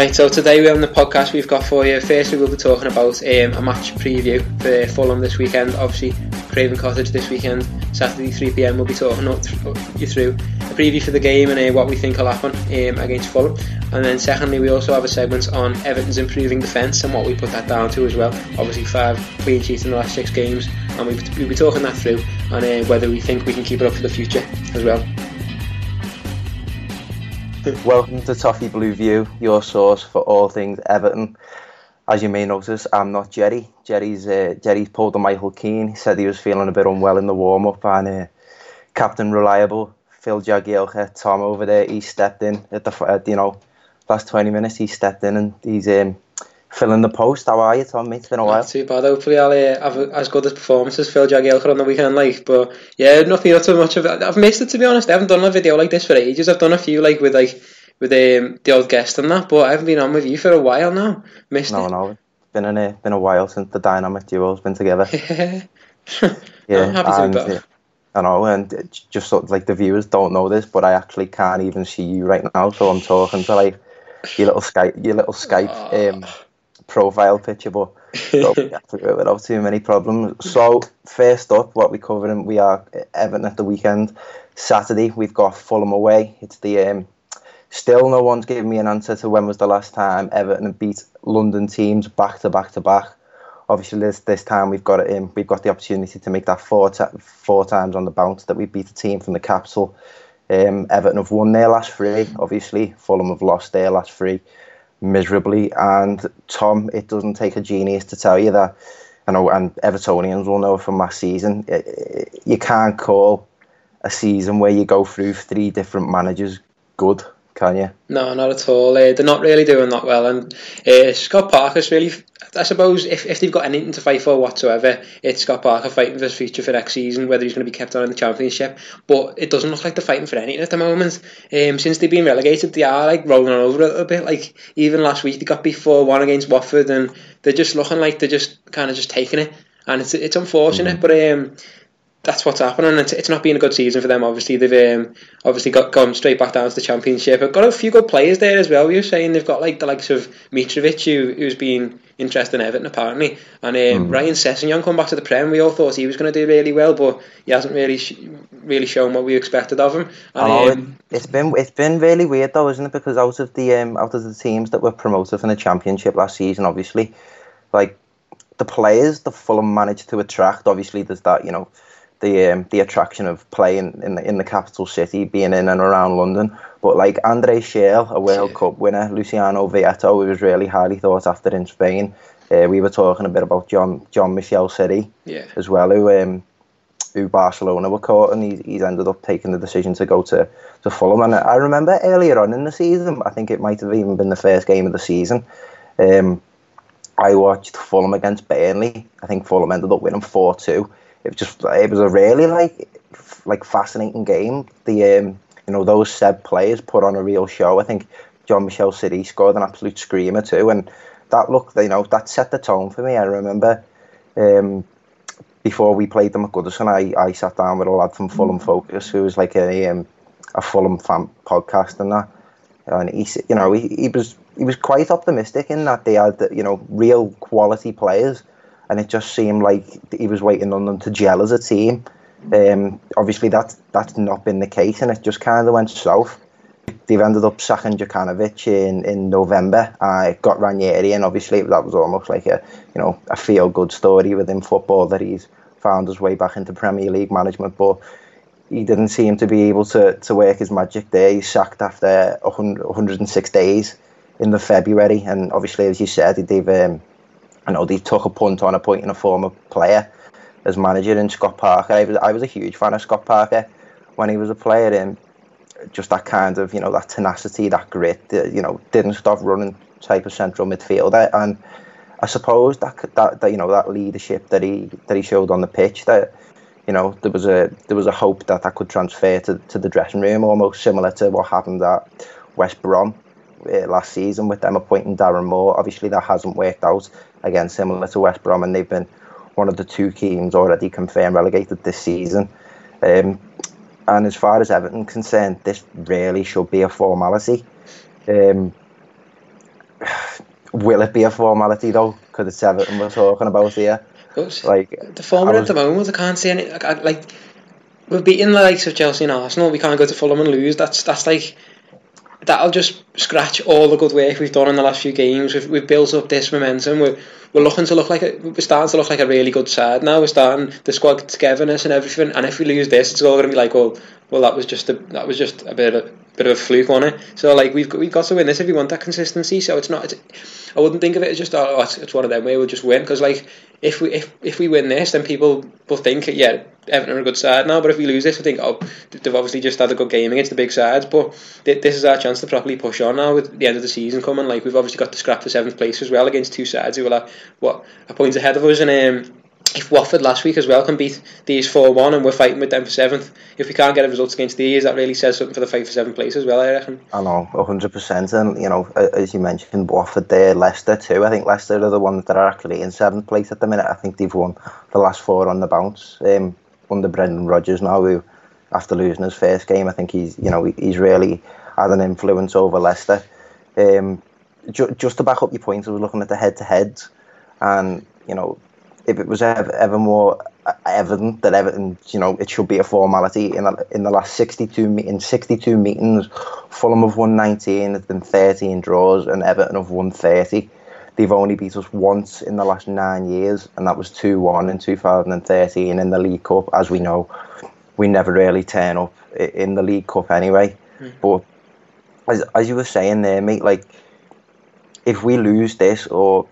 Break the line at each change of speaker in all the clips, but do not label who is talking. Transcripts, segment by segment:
Right, so today we're on the podcast we've got for you. Firstly, we'll be talking about um, a match preview for Fulham this weekend. Obviously, Craven Cottage this weekend, Saturday 3 pm. We'll be talking you through a preview for the game and uh, what we think will happen um, against Fulham. And then, secondly, we also have a segment on Everton's improving defence and what we put that down to as well. Obviously, five clean sheets in the last six games, and we'll be talking that through and uh, whether we think we can keep it up for the future as well.
Welcome to Toffee Blue View, your source for all things Everton. As you may notice, I'm not Jerry. Jerry's uh, Jerry's pulled a Michael Keane. He said he was feeling a bit unwell in the warm up, and uh, Captain Reliable Phil Jagielka, Tom over there, he stepped in at the at, you know last 20 minutes. He stepped in and he's um, filling the post. How are you, Tom? Mate? It's been a while.
Not too bad. Hopefully, I'll uh, have as good as Phil Jagielka on the weekend. Like, but yeah, nothing not too much of it. I've missed it to be honest. I haven't done a video like this for ages. I've done a few like with like with um, the old guest and that, but I haven't been on with you for a while now. Missed
No,
it.
no, it's been in a been a while since the dynamic duo's been together.
yeah,
Yeah,
I'm happy to
and,
be back.
uh, I know, and just sort of like the viewers don't know this, but I actually can't even see you right now, so I'm talking to like your little Skype, your little Skype um, profile picture, but have without too many problems. So first up, what we covering? We are Everton at the weekend. Saturday, we've got Fulham away. It's the um, still no one's given me an answer to when was the last time Everton beat London teams back to back to back obviously this this time we've got it in. We've got the opportunity to make that four ta- four times on the bounce that we beat a team from the capital. Um, Everton have won their last three. Obviously, Fulham have lost their last three miserably. And Tom, it doesn't take a genius to tell you that. I know, and Evertonians will know from last season. i- i- You can't call a season where you go through three different managers good, can you?
No, not at all. Uh, they're not really doing that well. And uh, Scott Parker's really, I suppose, if, if they've got anything to fight for whatsoever, it's Scott Parker fighting for his future for next season, whether he's going to be kept on in the Championship. But it doesn't look like they're fighting for anything at the moment. Um, since they've been relegated, they are like rolling over a little bit. Like even last week, they got beat 4 1 against Watford, and they're just looking like they're just kind of just taking it. And it's it's unfortunate, but um, that's what's happening. It's, it's not been a good season for them. Obviously, they've um, obviously got gone straight back down to the championship. They've got a few good players there as well. You're saying they've got like the likes of Mitrovic, who who's been interested in Everton apparently, and um, Ryan Sessegnon come back to the Prem. We all thought he was going to do really well, but he hasn't really sh- really shown what we expected of him. And,
know
um,
it, it's been it's been really weird though, isn't it? Because out of the um, out of the teams that were promoted from the championship last season, obviously, like the players the Fulham managed to attract. Obviously, there's that you know the um, the attraction of playing in the, in the capital city, being in and around London. But like Andre Schürrle, a World
Yeah.
Cup winner, Luciano Vietto, who was really highly thought after in Spain. Uh, we were talking a bit about John Jean Michaël Seri
yeah,
as well, who um, who Barcelona were caught, and he, he's ended up taking the decision to go to, to Fulham. And I remember earlier on in the season, I think it might have even been the first game of the season. Um, I watched Fulham against Burnley. I think Fulham ended up winning four two. It was just it was a really like like fascinating game. The um, you know those Seb players put on a real show. I think Jean Michaël Seri scored an absolute screamer too, and that looked you know that set the tone for me. I remember. Um, before we played them at Goodison, I, I sat down with a lad from Fulham Focus who was like a um, a Fulham fan podcast and that, and he you know he, he was he was quite optimistic in that they had you know real quality players, and it just seemed like he was waiting on them to gel as a team. Um, obviously that's that's not been the case, and it just kind of went south. They've ended up sacking Jokanovic in, in November. I got Ranieri, and obviously that was almost like a you know a feel good story within football that he's found his way back into Premier League management. But he didn't seem to be able to, to work his magic there. He's sacked after 100, 106 days in the February, and obviously, as you said, they've um, I know they took a punt on appointing a former player as manager in Scott Parker. I was I was a huge fan of Scott Parker when he was a player, and just that kind of you know that tenacity, that grit, that, you know, didn't stop running type of central midfielder, and I suppose that, that that you know that leadership that he that he showed on the pitch that you know there was a there was a hope that that could transfer to, to the dressing room, almost similar to what happened at West Brom uh, last season with them appointing Darren Moore. Obviously, that hasn't worked out. Again, similar to West Brom, and they've been one of the two teams already confirmed relegated this season. Um, and as far as Everton concerned, this really should be a formality. Um, will it be a formality though? Because it's Everton we're talking about here. Like
the
was-
at the moment, I can't see any. Like, like we're beating the likes of Chelsea and Arsenal. We can't go to Fulham and lose. That's that's like that'll just scratch all the good work we've done in the last few games. We've, we've built up this momentum. We're we're looking to look like a, we're starting to look like a really good side now. We're starting the squad togetherness and everything. And if we lose this, it's all going to be like, well, well, that was just a that was just a bit of bit of a fluke on it. So like we've got, we've got to win this if we want that consistency. So it's not. It's, I wouldn't think of it as just oh, it's, it's one of them where we'll just win because like if we if, if we win this, then people will think yeah Everton are a good side now. But if we lose this, I think oh they've obviously just had a good game against the big sides. But th- this is our chance to properly push on now with the end of the season coming. Like we've obviously got to scrap for seventh place as well against two sides who are like what a point ahead of us and. Um, if Watford last week as well can beat these 4 1 and we're fighting with them for seventh, if we can't get a result against these, that really says something for the fight for seventh place as well, I reckon.
I know, hundred percent, and you know, as you mentioned, Watford there, Leicester too. I think Leicester are the ones that are actually in seventh place at the minute. I think they've won the last four on the bounce um, under Brendan Rodgers now, who after losing his first game, I think he's you know he's really had an influence over Leicester. Um, ju- just to back up your point, I was looking at the head-to-heads, and you know, if it was ever, ever more uh, evident that Everton, you know, it should be a formality in the, in the last 62 in 62 meetings, Fulham have won 19, there's been 13 draws, and Everton have won 30. They've only beat us once in the last nine years, and that was 2 1 in 2013 in the League Cup. As we know, we never really turn up in the League Cup anyway. Mm. But as, as you were saying there, mate, like, if we lose this or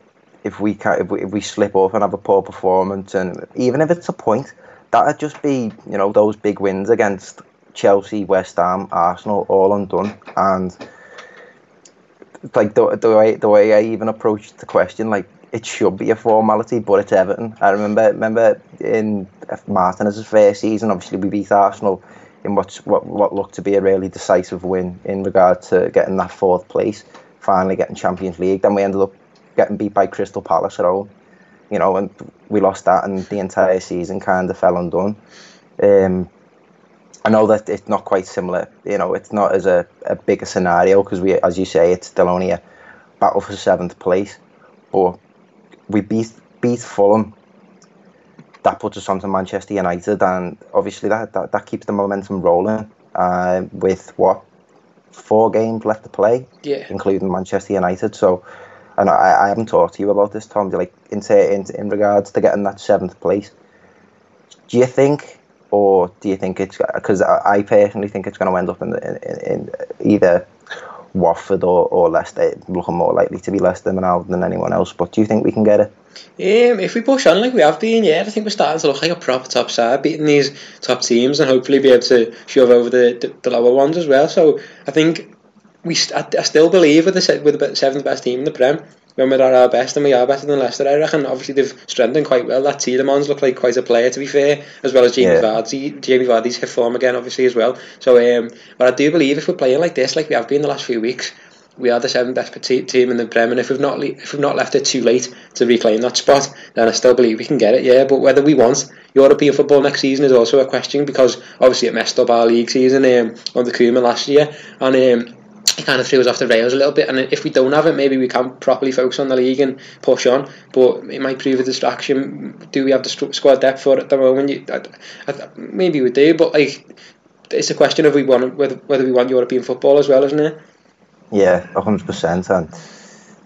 if we can if we, if we slip up and have a poor performance and even if it's a point that'd just be you know those big wins against Chelsea, West Ham, Arsenal all undone. And like the, the way the way I even approached the question like it should be a formality but it's Everton. I remember remember in Martinez's first season obviously we beat Arsenal in what's, what what looked to be a really decisive win in regard to getting that fourth place finally getting Champions League. Then we ended up getting beat by Crystal Palace at home. You know, and we lost that, and the entire season kind of fell undone. Um, I know that it's not quite similar. You know, it's not as a, a bigger scenario because we, as you say, it's still only a battle for seventh place. But we beat beat Fulham. That puts us onto Manchester United, and obviously that that, that keeps the momentum rolling. Uh, with what four games left to play,
Yeah.
including Manchester United. So and I, I haven't talked to you about this, Tom. Like in in in regards to getting that seventh place, do you think, or do you think it's because I, personally think it's going to end up in, the, in, in either Watford or, or Leicester, looking more likely to be Leicester now than anyone else. But do you think we can get it?
Um, if we push on like we have been, yeah, I think we're starting to look like a proper top side, beating these top teams and hopefully be able to shove over the, the, the lower ones as well. So I think we st- I, I still believe with the with the seventh best team in the Prem. When we're at our best and we are better than Leicester, I reckon. Obviously, they've strengthened quite well. That Tielemans look like quite a player, to be fair, as well as Jamie
Yeah.
Vardy. Jamie Vardy's hit form again, obviously, as well. So, um, but I do believe if we're playing like this, like we have been the last few weeks, we are the seventh best te- team in the Prem, and if we've not le- if we've not left it too late to reclaim that spot, then I still believe we can get it. Yeah, but whether we want European football next season is also a question because obviously it messed up our league season um, under Koeman last year, and um, it kind of threw us off the rails a little bit. And if we don't have it, maybe we can't properly focus on the league and push on. But it might prove a distraction. Do we have the squad depth for it at the moment? You, I, I, maybe we do, but like it's a question of we want whether whether we want European football as well, isn't it?
Yeah, hundred percent. And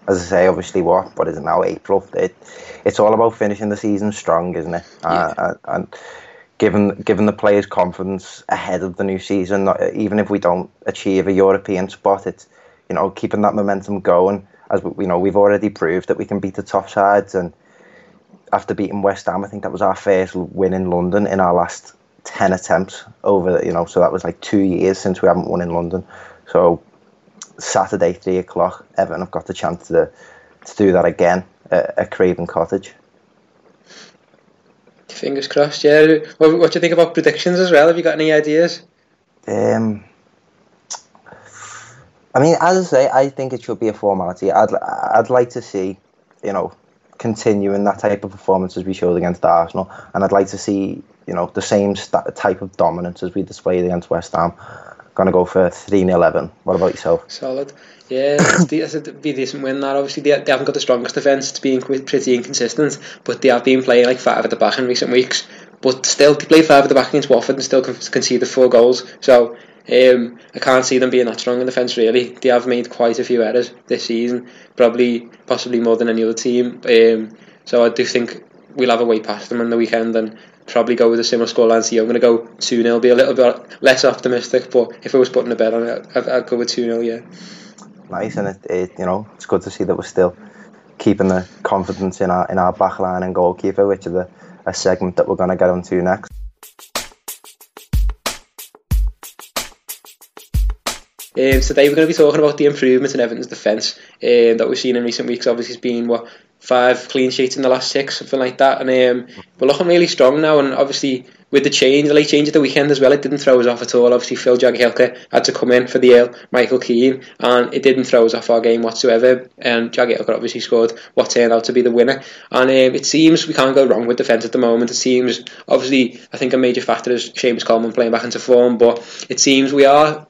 as I say, obviously, what what is it now? April. It it's all about finishing the season strong, isn't it? Uh, and, and given given the players' confidence ahead of the new season, even if we don't achieve a European spot, it's you know keeping that momentum going. As we, you know, we've already proved that we can beat the top sides, and after beating West Ham, I think that was our first win in London in our last ten attempts over. You know, so that was like two years since we haven't won in London. So Saturday, three o'clock, Everton have got the chance to to do that again at, at Craven Cottage.
Fingers crossed. Yeah. What, what do you think about predictions as well? Have you got any ideas?
Um, I mean, as I say, I think it should be a formality. I'd I'd like to see, you know, continuing that type of performance as we showed against Arsenal, and I'd like to see, you know, the same st- type of dominance as we displayed against West Ham. Going to go for 3 0 11. What about yourself?
Solid. Yeah, a be a decent win. That obviously they, they haven't got the strongest defence. It's been pretty inconsistent, but they have been playing like five at the back in recent weeks. But still, they play five at the back against Watford and still conceded four goals. So um, I can't see them being that strong in defence. Really, they have made quite a few errors this season, probably possibly more than any other team. Um, so I do think we'll have a way past them on the weekend and probably go with a similar scoreline to you. I'm going to go 2 0, be a little bit less optimistic, but if I was putting a bet on it, I'd, I'd go with 2 0, yeah.
Nice, and it, it, you know, it's good to see that we're still keeping the confidence in our in our backline and goalkeeper, which is a, a segment that we're going to get onto next.
Um, today we're going to be talking about the improvements in Everton's defence um, that we've seen in recent weeks. Obviously, it's been what five clean sheets in the last six, something like that, and um, we're looking really strong now. And obviously, with the change, the late change at the weekend as well, it didn't throw us off at all. Obviously, Phil Jagielka had to come in for the ale, Michael Keane, and it didn't throw us off our game whatsoever. And Jagielka obviously scored what turned out to be the winner. And um, it seems we can't go wrong with defence at the moment. It seems obviously I think a major factor is Seamus Coleman playing back into form, but it seems we are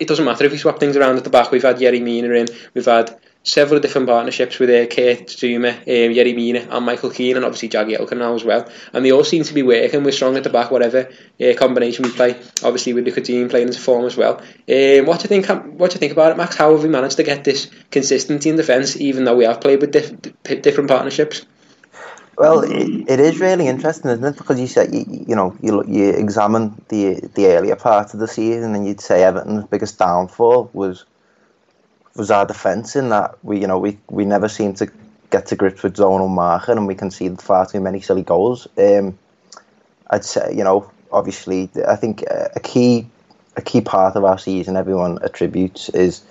it doesn't matter if we swap things around at the back. We've had Yerry Mina in, we've had several different partnerships with uh, Kurt Zouma, um, Yerry Mina and Michael Keane and obviously Jagielka now as well. And they all seem to be working. We're strong at the back, whatever uh, combination we play. Obviously with Nicotine playing into form as well. Um, what do you think? What do you think about it, Max? How have we managed to get this consistency in defence, even though we have played with diff- different partnerships?
Well, it, it is really interesting, isn't it? Because you said you, you know you you examine the the earlier part of the season, and you'd say Everton's biggest downfall was was our defence in that we you know we we never seemed to get to grips with zonal marking, and we conceded far too many silly goals. Um, I'd say you know obviously I think a key a key part of our season everyone attributes is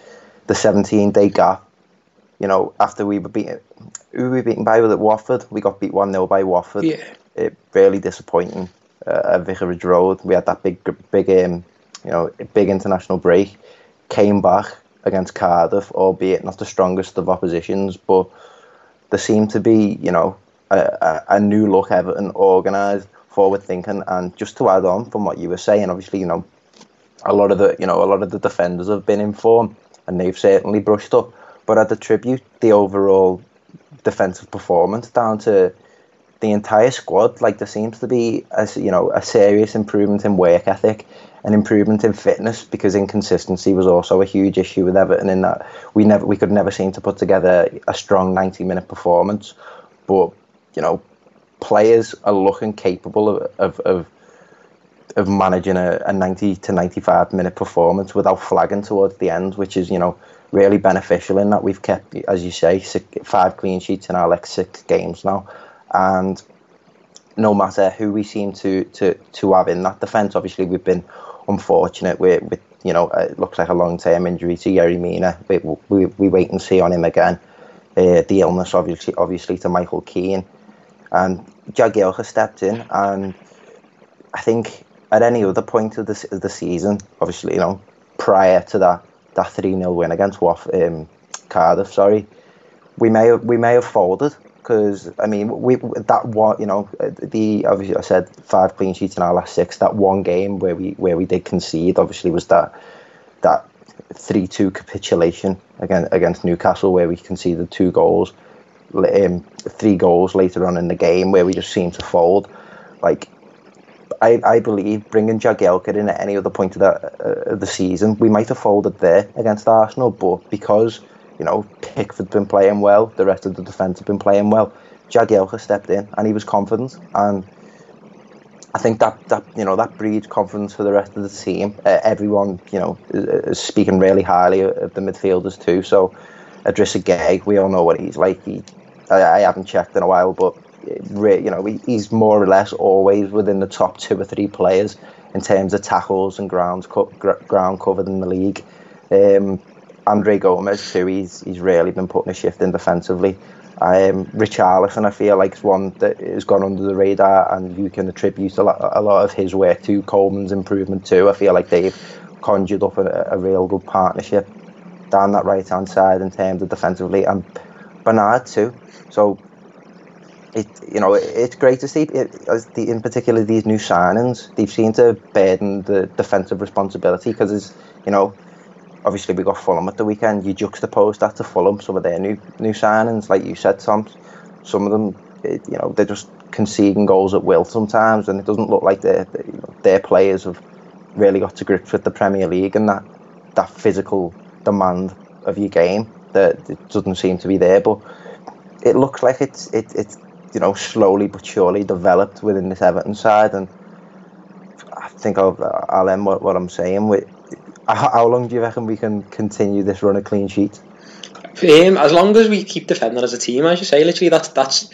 the 17 day gap. You know after we were beaten who were we beaten by with at Watford? We got beat 1 0 by Watford.
Yeah.
It, really disappointing uh, at Vicarage Road. We had that big, big, um, you know, big international break. Came back against Cardiff, albeit not the strongest of oppositions, but there seemed to be, you know, a, a, a new look Everton, organised, forward thinking, and just to add on from what you were saying, obviously, you know, a lot of the, you know, a lot of the defenders have been in form, and they've certainly brushed up. But I'd attribute the overall defensive performance down to the entire squad. Like there seems to be a you know a serious improvement in work ethic, an improvement in fitness because inconsistency was also a huge issue with Everton in that we never we could never seem to put together a strong ninety minute performance. But you know, players are looking capable of of, of of managing a, a 90 to 95 minute performance without flagging towards the end, which is, you know, really beneficial in that we've kept, as you say, six, five clean sheets in our like six games now, and no matter who we seem to to to have in that defence, obviously we've been unfortunate with with you know it looks like a long term injury to Yerry Mina. We, we we wait and see on him again. Uh, the illness obviously obviously to Michael Keane, and Jagielka stepped in, and I think at any other point of the of the season, obviously you know prior to that that three 0 win against Waff, um, Cardiff. Sorry, we may have, we may have folded because I mean we that one you know the obviously I said five clean sheets in our last six. That one game where we where we did concede obviously was that that three two capitulation against against Newcastle where we conceded two goals, um, three goals later on in the game where we just seemed to fold. Like I, I believe bringing Jagielka in at any other point of the, uh, the season, we might have folded there against Arsenal, but because you know Pickford's been playing well, the rest of the defence have been playing well. Jagielka stepped in and he was confident, and I think that that you know that breeds confidence for the rest of the team. Uh, everyone you know is, speaking really highly of the midfielders too. So Idrissa Gueye, we all know what he's like. He, I, I haven't checked in a while, but you know, he's more or less always within the top two or three players in terms of tackles and ground co- ground covered in the league. Um, Andre Gomes too. He's he's really been putting a shift in defensively. Um, Richarlison, I feel like is one that has gone under the radar, and you can attribute a lot, a lot of his work to Coleman's improvement too. I feel like they've conjured up a, a real good partnership down that right hand side in terms of defensively, and Bernard too. So it you know it's great to see it, the, in particular these new signings they've seemed to burden the defensive responsibility because it's you know obviously we got Fulham at the weekend you juxtapose that to Fulham some of their new new signings like you said Tom some of them you know they're just conceding goals at will sometimes and it doesn't look like their you know, their players have really got to grips with the Premier League and that that physical demand of your game that it doesn't seem to be there but it looks like it's it, it's you know, slowly but surely developed within this Everton side. And I think I'll, I'll end what, what I'm saying with how long do you reckon we can continue this run of clean sheets?
Um, as long as we keep defending as a team, as you say, literally that's that's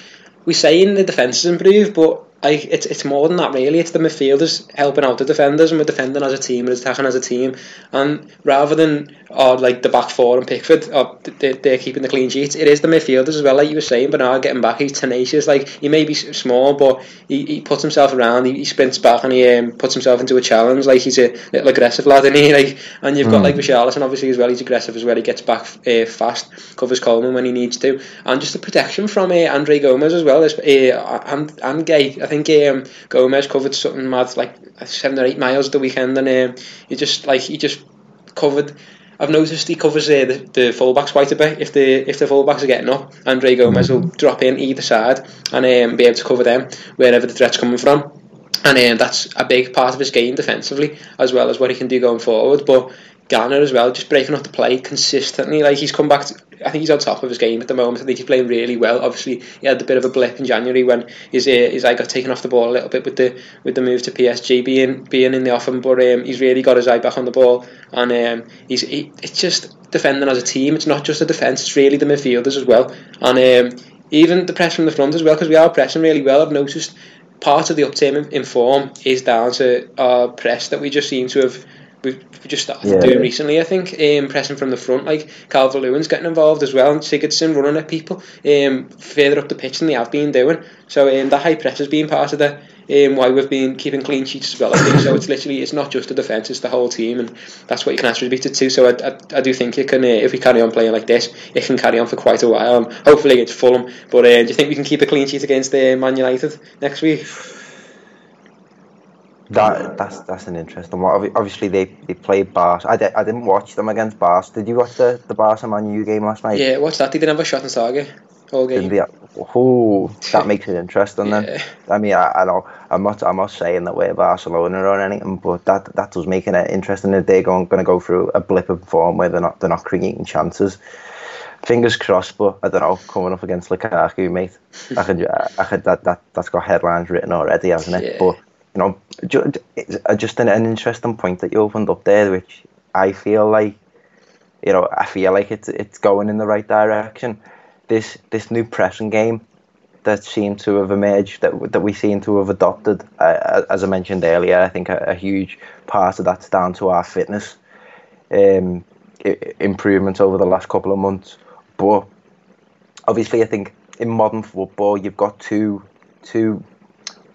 we're saying the defence is improved, but like it's it's more than that really. It's the midfielders helping out the defenders, and we're defending as a team, we're attacking as a team. And rather than or like the back four and Pickford, or they're, they're keeping the clean sheets. It is the midfielders as well, like you were saying. Bernard getting back, he's tenacious. Like he may be small, but he, he puts himself around. He, he sprints back and he um, puts himself into a challenge. Like he's a little aggressive lad, isn't he? Like and you've got mm. like Richarlison obviously as well. He's aggressive as well. He gets back uh, fast, covers Coleman when he needs to, and just the protection from uh, Andre Gomes as well. Uh, and and Gueye, I think um, Gomes covered something mad like seven or eight miles the weekend, and um, he just like he just covered. I've noticed he covers uh, the, the fullbacks quite a bit. If the if the fullbacks are getting up, Andre Gomes will drop in either side and um, be able to cover them wherever the threat's coming from. And um, that's a big part of his game defensively, as well as what he can do going forward. But Gana as well, just breaking up the play consistently. Like he's come back. To, I think he's on top of his game at the moment. I think he's playing really well. Obviously, he had a bit of a blip in January when his uh, his eye got taken off the ball a little bit with the with the move to PSG being being in the offing. But um, he's really got his eye back on the ball, and um, he's he, it's just defending as a team. It's not just the defence; it's really the midfielders as well, and um, even the press from the front as well. Because we are pressing really well. I've noticed part of the upturn in, in form is down to our press that we just seem to we've, we just started yeah. doing recently. I think um, pressing from the front, like Calvert Lewin's getting involved as well, and Sigurdsson running at people um, further up the pitch than they have been doing. So um, the high press has been part of the um, why we've been keeping clean sheets as well. I think so. It's literally it's not just the defence; it's the whole team, and that's what you can attribute it to. So I, I, I do think it can, uh, if we carry on playing like this, it can carry on for quite a while. And hopefully it's Fulham. But uh, do you think we can keep a clean sheet against uh, Man United next week?
That that's that's an interesting one. Obviously, they, they played Barca. I, I didn't watch them against Barca. Did you watch the the Barca Man U game last night?
Yeah, what's that? They didn't have a shot in target all game. They,
oh, that makes it interesting. yeah. Then I mean, I, I know I'm not I'm not saying that we're Barcelona or anything, but that that does make it interesting if they're going going to go through a blip of form where they're not they're not creating chances. Fingers crossed, but I don't know. Coming up against Lukaku, mate, I could, I could that that that's got headlines written already, hasn't it? Yeah. But you know, just an, an interesting point that you opened up there, which I feel like, you know, I feel like it's it's going in the right direction. This this new pressing game that seemed to have emerged that that we seem to have adopted, uh, as I mentioned earlier, I think a, a, huge part of that's down to our fitness um, improvements over the last couple of months. But obviously, I think in modern football, you've got two two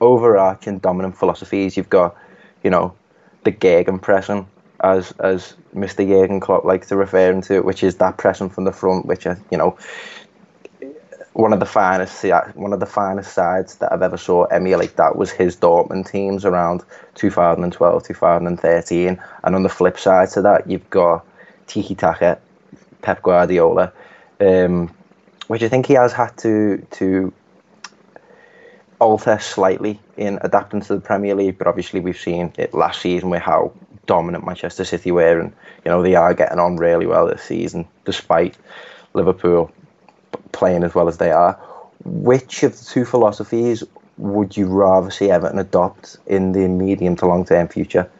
overarching dominant philosophies. You've got, you know, the gegenpressing, as as Mr. Jurgen Klopp likes to refer to it, which is that pressing from the front, which is, you know, one of the finest one of the finest sides that I've ever saw emulate that was his Dortmund teams around 2012, 2013. And on the flip side to that, you've got Tiki Taka, Pep Guardiola, um, which I think he has had to to alter slightly in adapting to the Premier League, but obviously we've seen it last season with how dominant Manchester City were, and you know they are getting on really well this season, despite Liverpool playing as well as they are. Which of the two philosophies would you rather see Everton adopt in the medium to long term future?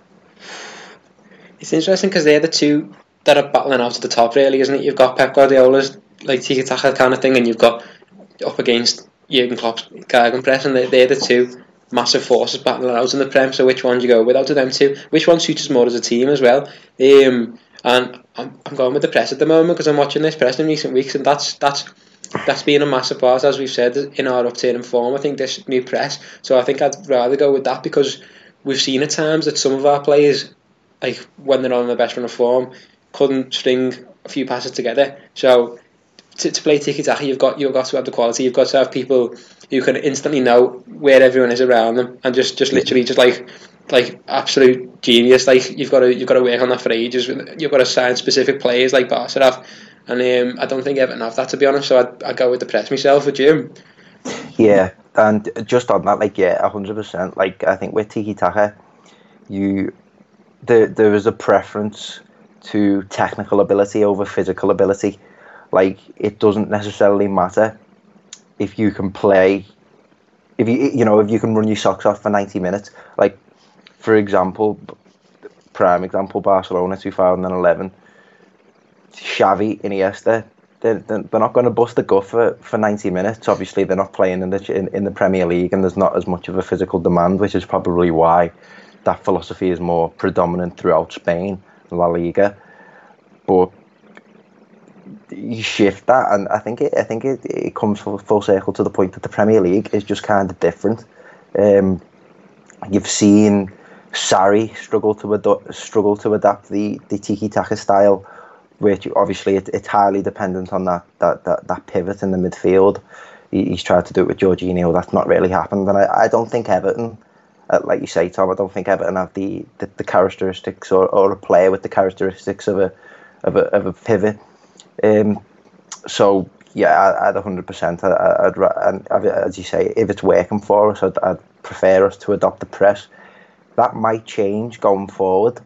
It's interesting because they're the two that are battling out at the top, really, isn't it? You've got Pep Guardiola's like tiki taka kind of thing, and you've got up against Jurgen Klopp's Gegenpress, and they're, they're the two massive forces battling out in the Prem. So which one do you go with out of them two? Which one suits us more as a team as well? Um, and I'm, I'm going with the press at the moment because I'm watching this press in recent weeks, and that's that's that's been a massive part, as we've said, in our upturn form. I think this new press. So I think I'd rather go with that because we've seen at times that some of our players like when they're on their best run of form, couldn't string a few passes together. So to, to play tiki taka, you've got you've got to have the quality. You've got to have people who can instantly know where everyone is around them, and just just literally just like like absolute genius. Like you've got to you've got to work on that for ages. You've got to sign specific players like Barca and um, I don't think Everton have that to be honest. So I'd, I'd go with the press myself with Jim.
Yeah, and just on that, like yeah, hundred percent. Like I think with tiki taka, you there there is a preference to technical ability over physical ability. Like it doesn't necessarily matter if you can play, if you you know if you can run your socks off for ninety minutes. Like for example, prime example, Barcelona two thousand and eleven. Xavi, Iniesta, they're, they're not going to bust the gut for, for 90 minutes. Obviously, they're not playing in the in, in the Premier League, and there's not as much of a physical demand, which is probably why that philosophy is more predominant throughout Spain, La Liga. But you shift that, and I think it I think it, it comes full, full circle to the point that the Premier League is just kind of different. Um, you've seen Sarri struggle to adu- struggle to adapt the the tiki taka style which obviously it, it's highly dependent on that, that, that, that pivot in the midfield. He, he's tried to do it with Jorginho. That's not really happened, and I, I don't think Everton, uh, like you say, Tom, I don't think Everton have the, the, the characteristics or, or a player with the characteristics of a of a, of a pivot. Um, so yeah, I, I'd 100%. I, I'd, and as you say, if it's working for us, I'd, I'd prefer us to adopt the press. That might change going forward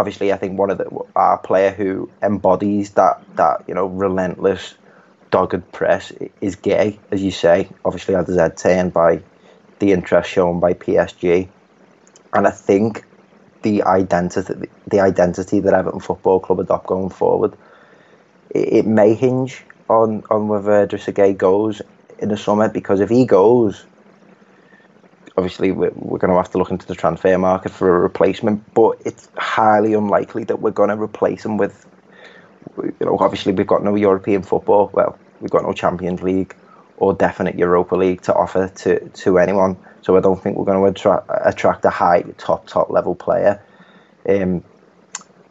obviously, I think one of the our player who embodies that that you know relentless, dogged press is Gueye, as you say. Obviously, his head turned by the interest shown by PSG, and I think the identity the identity that Everton Football Club adopt going forward, it, may hinge on on whether Idrissa Gueye goes in the summer because if he goes obviously we're, we're going to have to look into the transfer market for a replacement, but it's highly unlikely that we're going to replace him with, you know, obviously we've got no European football. Well, we've got no Champions League or definite Europa League to offer to, to anyone. So I don't think we're going to attract, attract a high top top level player um,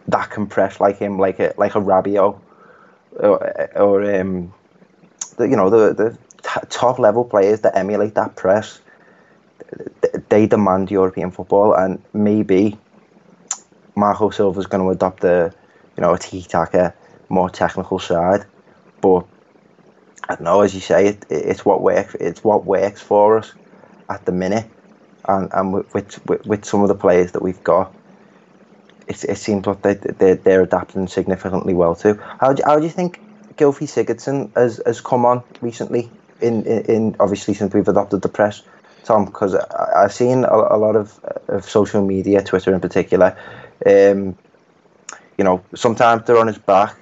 that can press like him, like a like a Rabiot, or, or um, the, you know the the t- top level players that emulate that press they demand European football, and maybe Marco Silva is going to adopt a you know a tiki taka more technical side, but I don't know. As you say, it, it's what works. It's what works for us at the minute, and and with with, with some of the players that we've got, it, it seems like they they're, they're adapting significantly well too. How do, how do you think Gylfi Sigurdsson has has come on recently? In, in, in obviously since we've adopted the press, Tom, because I've seen a, a lot of, of social media, Twitter in particular. Um, you know, sometimes they're on his back,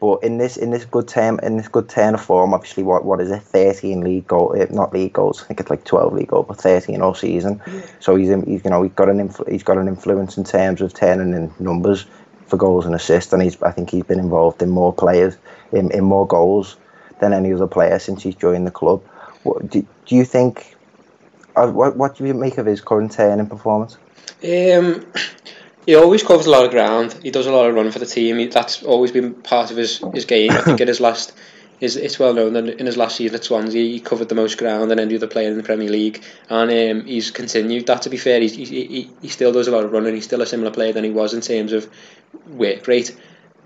but in this in this good term in this good turn of form, obviously, what what is it? Thirteen league goal, eh, not league goals. I think it's like twelve league goals, but thirteen all season. Yeah. So he's, he's you know he's got an influ- he's got an influence in terms of turning in numbers for goals and assists, and he's I think he's been involved in more players in, in more goals than any other player since he's joined the club. What, do, do you think uh, what, what do you make of his current turn in performance?
Um, he always covers a lot of ground. He does a lot of running for the team. He, that's always been part of his, his game. I think in his last, his, it's well known that in his last season at Swansea, he covered the most ground than any other player in the Premier League, and um, he's continued that. To be fair, he's, he, he, he still does a lot of running. He's still a similar player than he was in terms of work rate,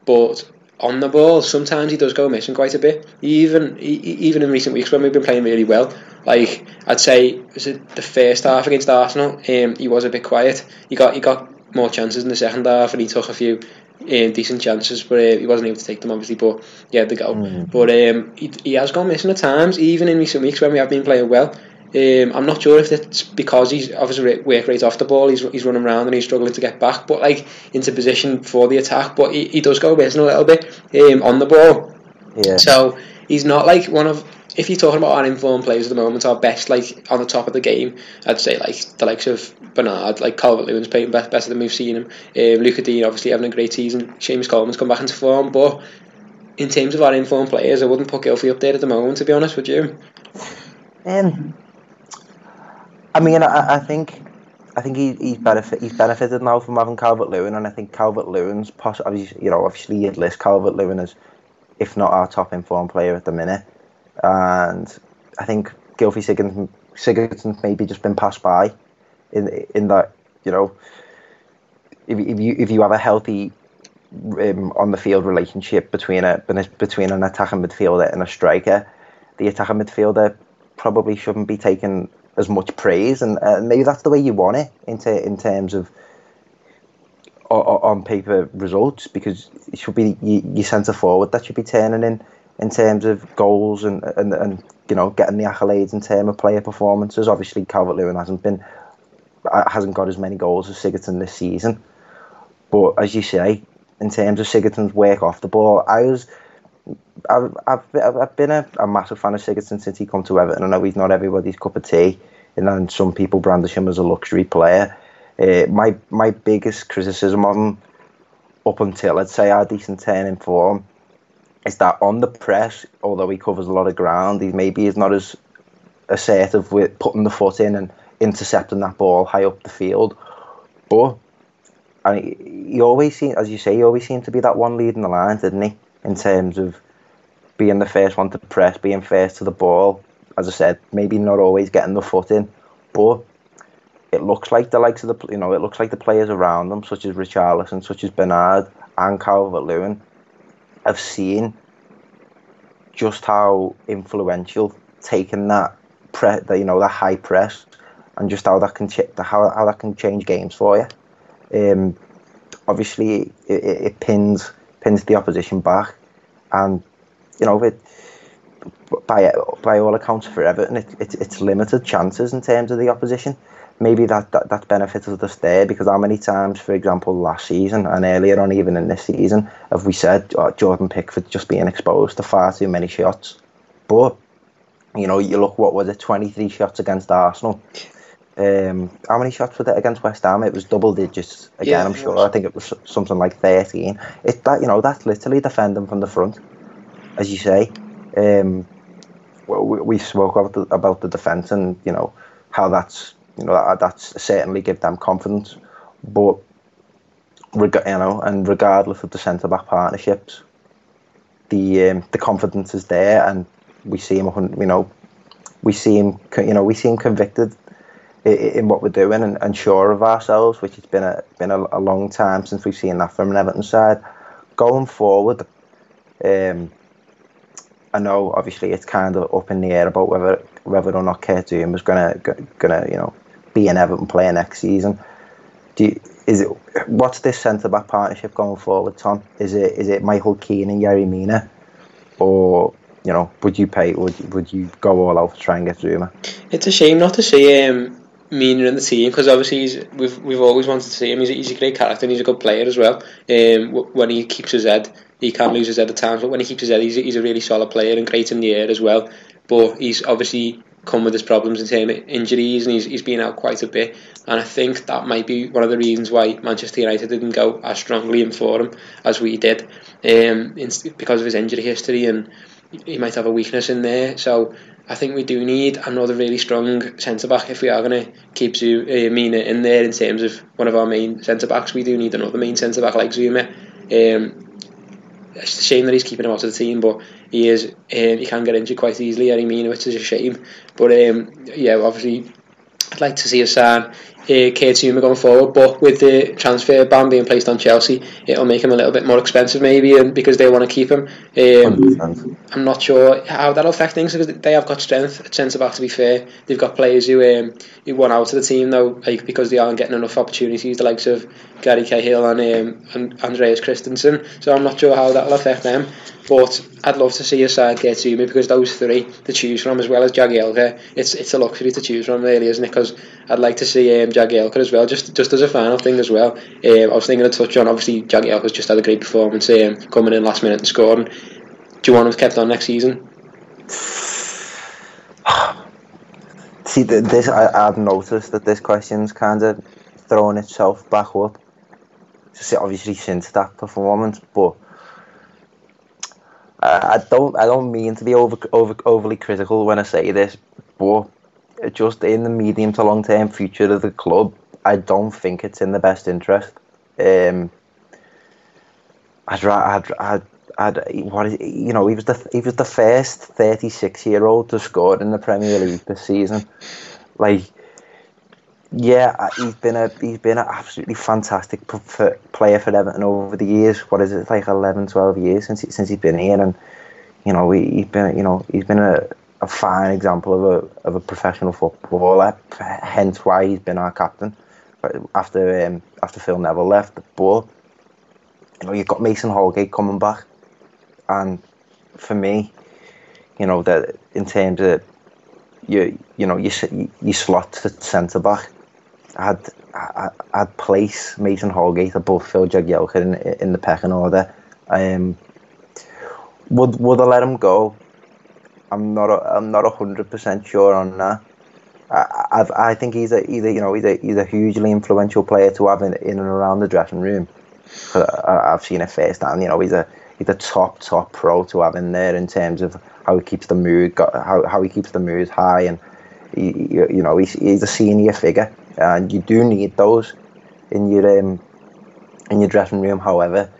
but on the ball, sometimes he does go missing quite a bit. Even even in recent weeks when we've been playing really well, like I'd say, was it the first half against Arsenal? Um, he was a bit quiet. He got he got more chances in the second half, and he took a few um, decent chances, but uh, he wasn't able to take them obviously. But yeah, the goal. Mm. But um, he, he has gone missing at times, even in recent weeks when we have been playing well. Um, I'm not sure if it's because he's obviously work rate off the ball, he's, he's running around and he's struggling to get back, but like into position for the attack. But he, he does go missing a little bit um, on the ball.
Yeah.
So he's not like one of if you're talking about our informed players at the moment, our best like on the top of the game, I'd say like the likes of Bernard, like Calvert Lewin's playing best, better than we've seen him. Um, Lucas Digne obviously having a great season. Seamus Coleman's come back into form, but in terms of our informed players, I wouldn't put Gylfi up there at the moment. To be honest with you.
Um, I mean, I, I think I think he, he's benefit he's benefited now from having Calvert Lewin, and I think Calvert Lewin's possibly you know obviously you'd list Calvert Lewin as if not our top informed player at the minute, and I think Gylfi Sigurdsson maybe just been passed by in in that you know if, if you if you have a healthy um, on the field relationship between a between an attacking midfielder and a striker, the attacking midfielder probably shouldn't be taken as much praise, and uh, maybe that's the way you want it in, ter- in terms of on paper results because it should be your centre forward that should be turning in in terms of goals and, and and you know getting the accolades in terms of player performances. Obviously, Calvert Lewin hasn't been uh, hasn't got as many goals as Sigurdsson this season, but as you say, in terms of Sigurdsson's work off the ball, I was. I've, I've, been a, a massive fan of Sigurdsson since he come to Everton. I know he's not everybody's cup of tea, and then some people brandish him as a luxury player. Uh, my my biggest criticism of him, up until I'd say our decent turn in form, is that on the press, although he covers a lot of ground, he maybe is not as assertive with putting the foot in and intercepting that ball high up the field. But and he, he always seemed, as you say, he always seemed to be that one leading the line, didn't he? In terms of being the first one to press, being first to the ball. As I said, maybe not always getting the foot in, but it looks like the likes of the you know it looks like the players around them, such as Richarlison, such as Bernard and Calvert Lewin, have seeing just how influential taking that pre, the, you know that high press and just how that can ch- how how that can change games for you. Um, obviously, it, it, it pins pins the opposition back, and you know it by by all accounts for Everton, it, it, it's limited chances in terms of the opposition maybe that, that, that benefited us there because how many times, for example, last season and earlier on, even in this season, have we said oh, Jordan Pickford just being exposed to far too many shots? But, you know, you look, what was it, 23 shots against Arsenal? Um, how many shots were it against West Ham? It was double digits again. Yeah, I'm sure. I think it was something like 13. It that you know that's literally defending from the front, as you say. Um, well, we, spoke about the, about the defence and you know how that's you know that, that's certainly give them confidence. But you know, and regardless of the centre back partnerships, the um, the confidence is there, and we see him. You know, we see him. You know, we see him convicted in, in what we're doing and, and, sure of ourselves, which has been a been a, a, long time since we've seen that from an Everton side. Going forward, um, I know obviously it's kind of up in the air about whether whether or not Kurt Zouma is gonna gonna you know be an Everton player next season. Do you, is it what's this centre back partnership going forward, Tom? Is it is it Michael Keane and Yerry Mina, or you know would you pay would would you go all out to try and get Zouma?
It's a shame not to see um, Mina in the team because obviously we've we've always wanted to see him. He's a, he's a great character and he's a good player as well. Um, when he keeps his head, he can lose his head at times, but when he keeps his head, he's, he's a really solid player and great in the air as well. But he's obviously come with his problems in terms of injuries, and he's, he's been out quite a bit. And I think that might be one of the reasons why Manchester United didn't go as strongly in for him as we did, um, in, because of his injury history, and he might have a weakness in there. So I think we do need another really strong centre back if we are going to keep Zouma, uh, in there in terms of one of our main centre backs. We do need another main centre back like Zouma. Um, it's a shame that he's keeping him out of the team, but he is um, he can get injured quite easily. I mean, which is a shame. But um, yeah, obviously, I'd like to see Hassan. Kurt Zouma going forward. But with the transfer ban being placed on Chelsea, it'll make him a little bit more expensive maybe, and because they want to keep him. Um, I'm not sure how that'll affect things because they have got strength at centre back. To be fair, they've got players who um, who want out of the team though, like because they aren't getting enough opportunities. The likes of Gary Cahill and um, and Andreas Christensen. So I'm not sure how that'll affect them. But I'd love to see a side get to me because those three to choose from, as well as Jagielka, it's it's a luxury to choose from, really, isn't it? Because I'd like to see um, Jagielka as well, just just as a final thing as well. Um, I was thinking of touch on, obviously, Jagielka's just had a great performance um, coming in last minute and scoring. Do you want him kept on next season?
See, this I, I've noticed that this question's kind of throwing itself back up. Obviously, since that performance, but I don't I don't mean to be over, over overly critical when I say this, but just in the medium to long term future of the club, I don't think it's in the best interest. Um, I'd, I'd, I'd, I'd, what is, you know, he was the he was the first 36 year old to score in the Premier League this season. Like, yeah, he's been a he's been an absolutely fantastic player for Everton over the years. What is it like 11, 12 years since he, since he's been here, and you know he, has been you know he's been a, a fine example of a of a professional footballer. Hence why he's been our captain after um, after Phil Neville left. But you know you've got Mason Holgate coming back, and for me, you know that in terms of you you know you you slot to centre back I'd, I'd place Mason Holgate above Phil Jagielka in, in the pecking order. Um, would would I let him go? I'm not. A, I'm not hundred percent sure on that. I, I've, I think he's a either you know he's a, he's a hugely influential player to have in, in and around the dressing room. I've seen it firsthand. You know he's a he's a top top pro to have in there in terms of how he keeps the mood how how he keeps the mood high and he, you know he's, he's a senior figure and you do need those in your um, in your dressing room. However,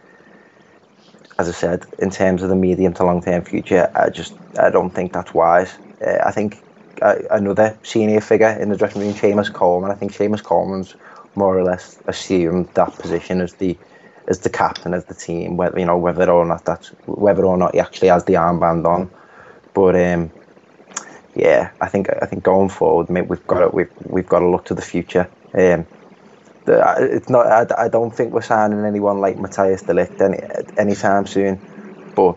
as I said, in terms of the medium to long term future, I just I don't think that's wise. Uh, I think uh, another senior figure in the dressing room, Seamus Coleman. I think Seamus Coleman's more or less assumed that position as the as the captain of the team. Whether you know whether or not that's whether or not he actually has the armband on, but um, yeah, I think I think going forward, mate, we've got to, we've we've got to look to the future. Um, it's not. I, I don't think we're signing anyone like Matthias de Ligt any anytime soon. But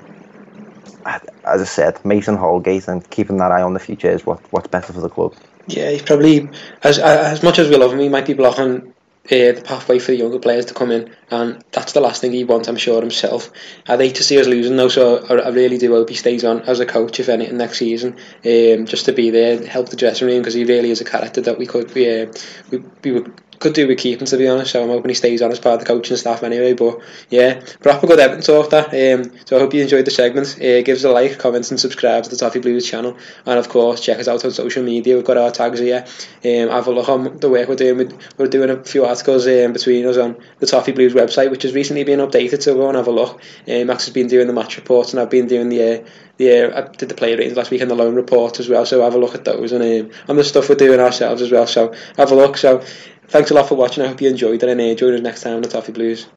as I said, Mason Holgate and keeping that eye on the future is what what's better for the club.
Yeah, he's probably as as much as we love him, he might be blocking uh, the pathway for the younger players to come in, and that's the last thing he wants, I'm sure himself. I'd hate to see us losing though, so I, I really do hope he stays on as a coach, if anything, next season, um, just to be there, help the dressing room, because he really is a character that we could be, uh, we, we would could do with keeping to be honest. So I'm hoping he stays on as part of the coaching staff anyway. But yeah, proper good Everton talk that. Um, so I hope you enjoyed the segment. Uh, give us a like, comment, and subscribe to the Toffee Blues channel. And of course, check us out on social media. We've got our tags here. Um, have a look on the work we're doing. We're doing a few articles um, between us on the Toffee Blues website, which has recently been updated. So go and have a look. Uh, Max has been doing the match reports, and I've been doing the. Uh, yeah, uh, I did the player ratings last week and the loan report as well, so have a look at those and um, and the stuff we're doing ourselves as well. So have a look. So Thanks a lot for watching. I hope you enjoyed and uh, join us next time on the Toffee Blues.